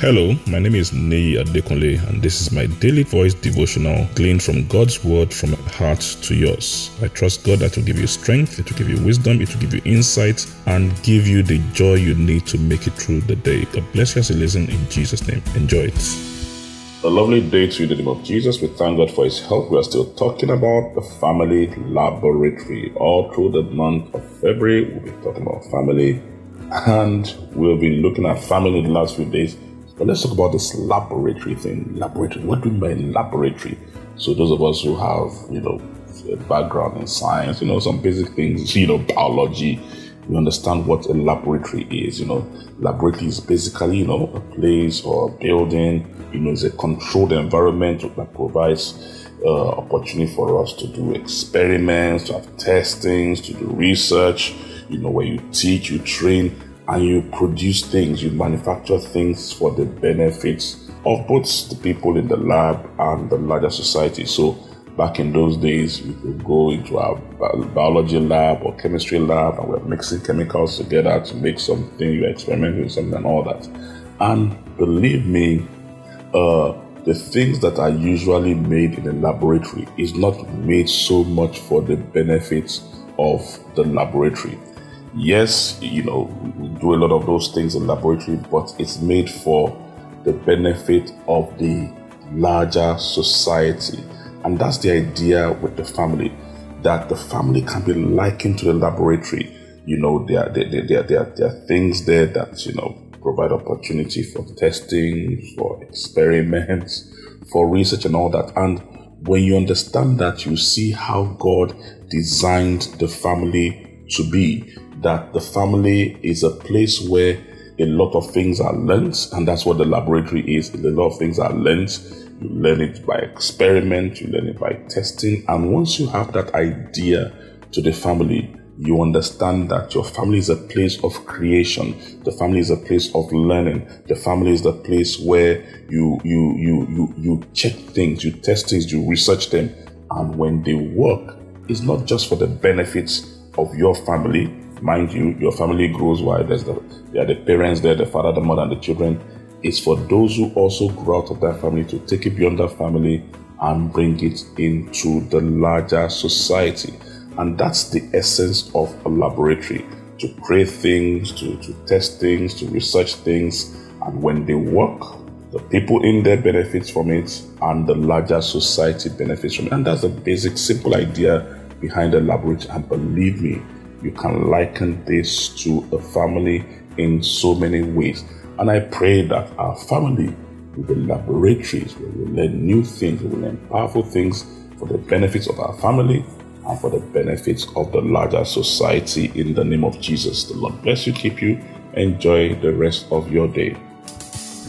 Hello, my name is Nei Adekunle, and this is my daily voice devotional gleaned from God's word from my heart to yours. I trust God that will give you strength, it will give you wisdom, it will give you insight, and give you the joy you need to make it through the day. God bless you as you listen in Jesus' name. Enjoy it. A lovely day to you in the name of Jesus. We thank God for His help. We are still talking about the family laboratory. All through the month of February, we'll be talking about family, and we'll be looking at family in the last few days but let's talk about this laboratory thing. Laboratory. What do we mean by laboratory? So those of us who have, you know, a background in science, you know, some basic things, you know, biology, we understand what a laboratory is. You know, laboratory is basically, you know, a place or a building, you know, it's a controlled environment that provides uh, opportunity for us to do experiments, to have testings, to do research, you know, where you teach, you train, and you produce things, you manufacture things for the benefits of both the people in the lab and the larger society. So back in those days, we could go into our biology lab or chemistry lab and we're mixing chemicals together to make something, you experiment with something and all that. And believe me, uh, the things that are usually made in a laboratory is not made so much for the benefits of the laboratory yes, you know, we do a lot of those things in laboratory, but it's made for the benefit of the larger society. And that's the idea with the family, that the family can be likened to the laboratory. You know, there, there, there, there, there are things there that, you know, provide opportunity for testing, for experiments, for research and all that. And when you understand that, you see how God designed the family to be that the family is a place where a lot of things are learned, and that's what the laboratory is. A lot of things are learned. You learn it by experiment, you learn it by testing, and once you have that idea to the family, you understand that your family is a place of creation. The family is a place of learning. The family is the place where you you you you you check things, you test things, you research them, and when they work, it's not just for the benefits of your family, Mind you, your family grows while there's the there are the parents there, the father, the mother, and the children. It's for those who also grow out of that family to take it beyond that family and bring it into the larger society. And that's the essence of a laboratory to create things, to, to test things, to research things. And when they work, the people in there benefits from it and the larger society benefits from it. And that's the basic, simple idea behind the laboratory. And believe me, you can liken this to a family in so many ways. And I pray that our family will be laboratories where we learn new things, we will learn powerful things for the benefits of our family and for the benefits of the larger society in the name of Jesus. The Lord bless you, keep you, enjoy the rest of your day.